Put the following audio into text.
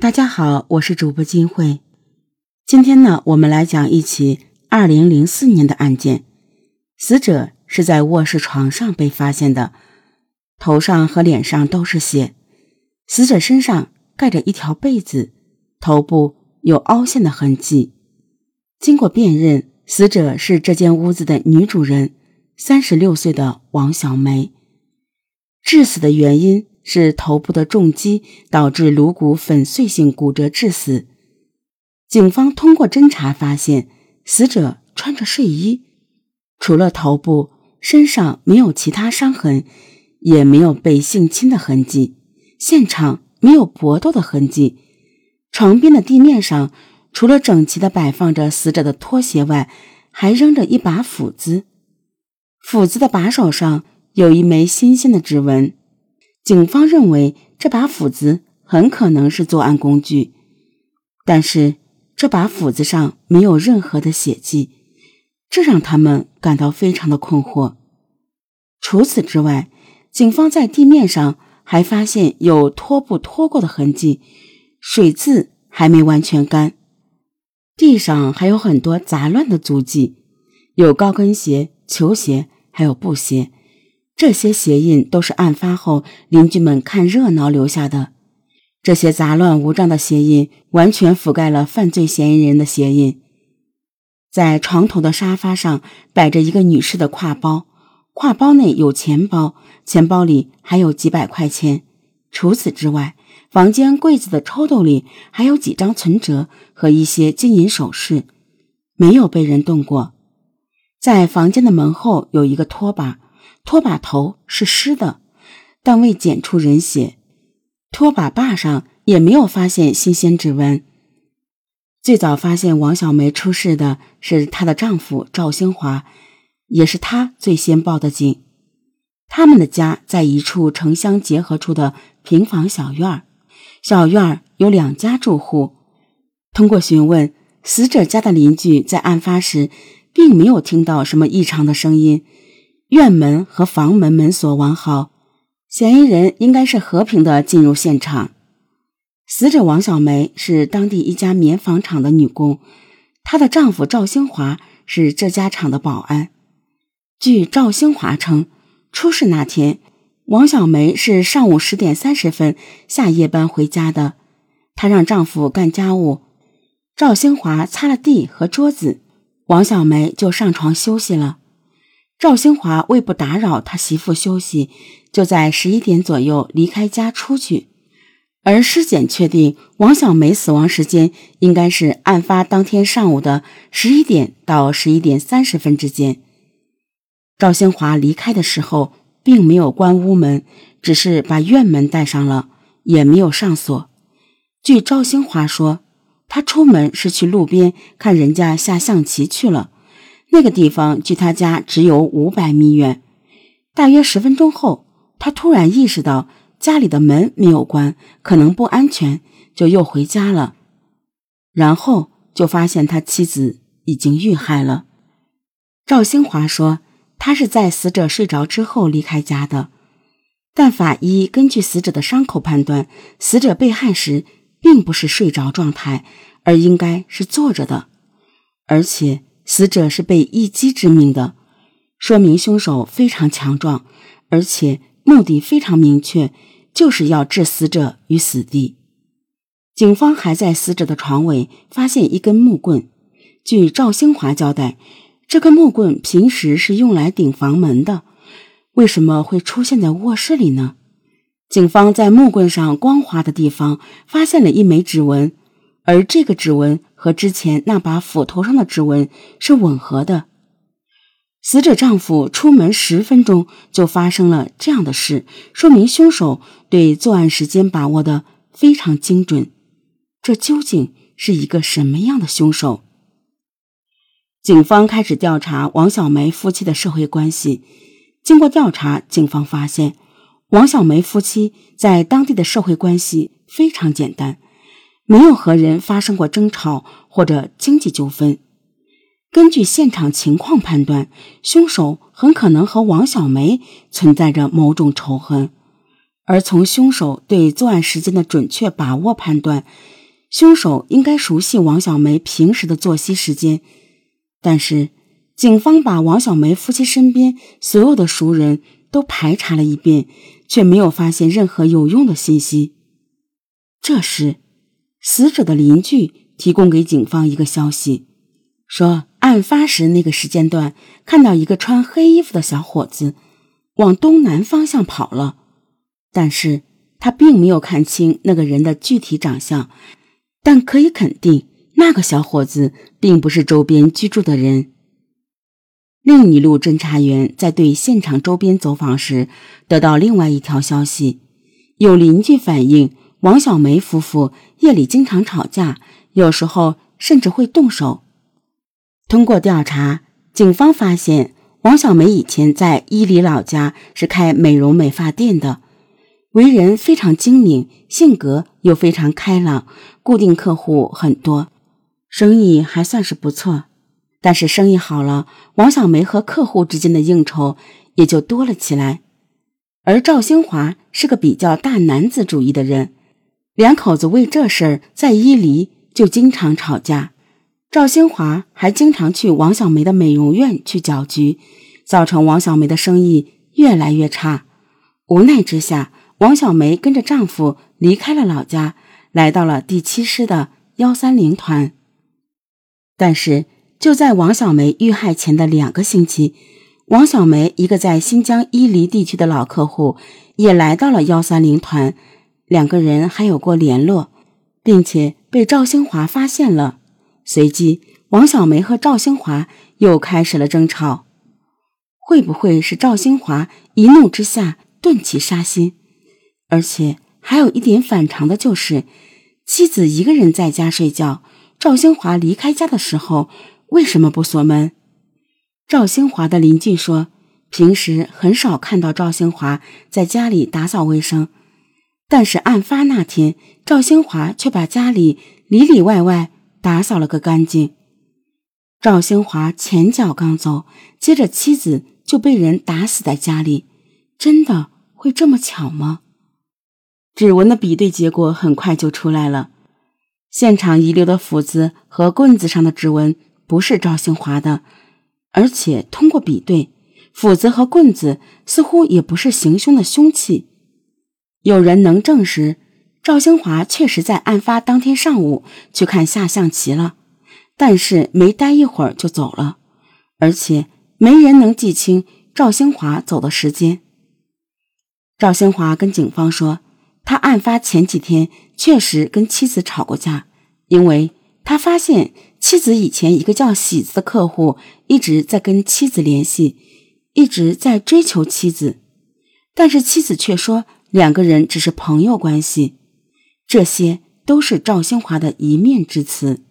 大家好，我是主播金慧。今天呢，我们来讲一起二零零四年的案件。死者是在卧室床上被发现的，头上和脸上都是血。死者身上盖着一条被子，头部有凹陷的痕迹。经过辨认，死者是这间屋子的女主人，三十六岁的王小梅。致死的原因。是头部的重击导致颅骨粉碎性骨折致死。警方通过侦查发现，死者穿着睡衣，除了头部，身上没有其他伤痕，也没有被性侵的痕迹，现场没有搏斗的痕迹。床边的地面上，除了整齐的摆放着死者的拖鞋外，还扔着一把斧子，斧子的把手上有一枚新鲜的指纹。警方认为这把斧子很可能是作案工具，但是这把斧子上没有任何的血迹，这让他们感到非常的困惑。除此之外，警方在地面上还发现有拖布拖过的痕迹，水渍还没完全干，地上还有很多杂乱的足迹，有高跟鞋、球鞋，还有布鞋。这些鞋印都是案发后邻居们看热闹留下的。这些杂乱无章的鞋印完全覆盖了犯罪嫌疑人的鞋印。在床头的沙发上摆着一个女士的挎包，挎包内有钱包，钱包里还有几百块钱。除此之外，房间柜子的抽屉里还有几张存折和一些金银首饰，没有被人动过。在房间的门后有一个拖把。拖把头是湿的，但未检出人血。拖把把上也没有发现新鲜指纹。最早发现王小梅出事的是她的丈夫赵兴华，也是他最先报的警。他们的家在一处城乡结合处的平房小院儿，小院儿有两家住户。通过询问，死者家的邻居在案发时并没有听到什么异常的声音。院门和房门门锁完好，嫌疑人应该是和平的进入现场。死者王小梅是当地一家棉纺厂的女工，她的丈夫赵兴华是这家厂的保安。据赵兴华称，出事那天，王小梅是上午十点三十分下夜班回家的，她让丈夫干家务，赵兴华擦了地和桌子，王小梅就上床休息了。赵兴华为不打扰他媳妇休息，就在十一点左右离开家出去。而尸检确定，王小梅死亡时间应该是案发当天上午的十一点到十一点三十分之间。赵兴华离开的时候并没有关屋门，只是把院门带上了，也没有上锁。据赵兴华说，他出门是去路边看人家下象棋去了。那个地方距他家只有五百米远。大约十分钟后，他突然意识到家里的门没有关，可能不安全，就又回家了。然后就发现他妻子已经遇害了。赵兴华说，他是在死者睡着之后离开家的，但法医根据死者的伤口判断，死者被害时并不是睡着状态，而应该是坐着的，而且。死者是被一击致命的，说明凶手非常强壮，而且目的非常明确，就是要置死者于死地。警方还在死者的床尾发现一根木棍，据赵兴华交代，这根木棍平时是用来顶房门的，为什么会出现在卧室里呢？警方在木棍上光滑的地方发现了一枚指纹。而这个指纹和之前那把斧头上的指纹是吻合的。死者丈夫出门十分钟就发生了这样的事，说明凶手对作案时间把握的非常精准。这究竟是一个什么样的凶手？警方开始调查王小梅夫妻的社会关系。经过调查，警方发现王小梅夫妻在当地的社会关系非常简单。没有和人发生过争吵或者经济纠纷。根据现场情况判断，凶手很可能和王小梅存在着某种仇恨，而从凶手对作案时间的准确把握判断，凶手应该熟悉王小梅平时的作息时间。但是，警方把王小梅夫妻身边所有的熟人都排查了一遍，却没有发现任何有用的信息。这时，死者的邻居提供给警方一个消息，说案发时那个时间段看到一个穿黑衣服的小伙子往东南方向跑了。但是他并没有看清那个人的具体长相，但可以肯定，那个小伙子并不是周边居住的人。另一路侦查员在对现场周边走访时，得到另外一条消息：有邻居反映，王小梅夫妇夜里经常吵架，有时候甚至会动手。通过调查，警方发现，王小梅以前在伊犁老家是开美容美发店的。为人非常精明，性格又非常开朗，固定客户很多，生意还算是不错。但是生意好了，王小梅和客户之间的应酬也就多了起来。而赵兴华是个比较大男子主义的人，两口子为这事儿在伊犁就经常吵架。赵兴华还经常去王小梅的美容院去搅局，造成王小梅的生意越来越差。无奈之下。王小梅跟着丈夫离开了老家，来到了第七师的幺三零团。但是就在王小梅遇害前的两个星期，王小梅一个在新疆伊犁地区的老客户也来到了幺三零团，两个人还有过联络，并且被赵兴华发现了。随即，王小梅和赵兴华又开始了争吵。会不会是赵兴华一怒之下顿起杀心？而且还有一点反常的就是，妻子一个人在家睡觉，赵兴华离开家的时候为什么不锁门？赵兴华的邻居说，平时很少看到赵兴华在家里打扫卫生，但是案发那天，赵兴华却把家里里里外外打扫了个干净。赵兴华前脚刚走，接着妻子就被人打死在家里，真的会这么巧吗？指纹的比对结果很快就出来了，现场遗留的斧子和棍子上的指纹不是赵兴华的，而且通过比对，斧子和棍子似乎也不是行凶的凶器。有人能证实赵兴华确实在案发当天上午去看下象棋了，但是没待一会儿就走了，而且没人能记清赵兴华走的时间。赵兴华跟警方说。他案发前几天确实跟妻子吵过架，因为他发现妻子以前一个叫喜子的客户一直在跟妻子联系，一直在追求妻子，但是妻子却说两个人只是朋友关系，这些都是赵兴华的一面之词。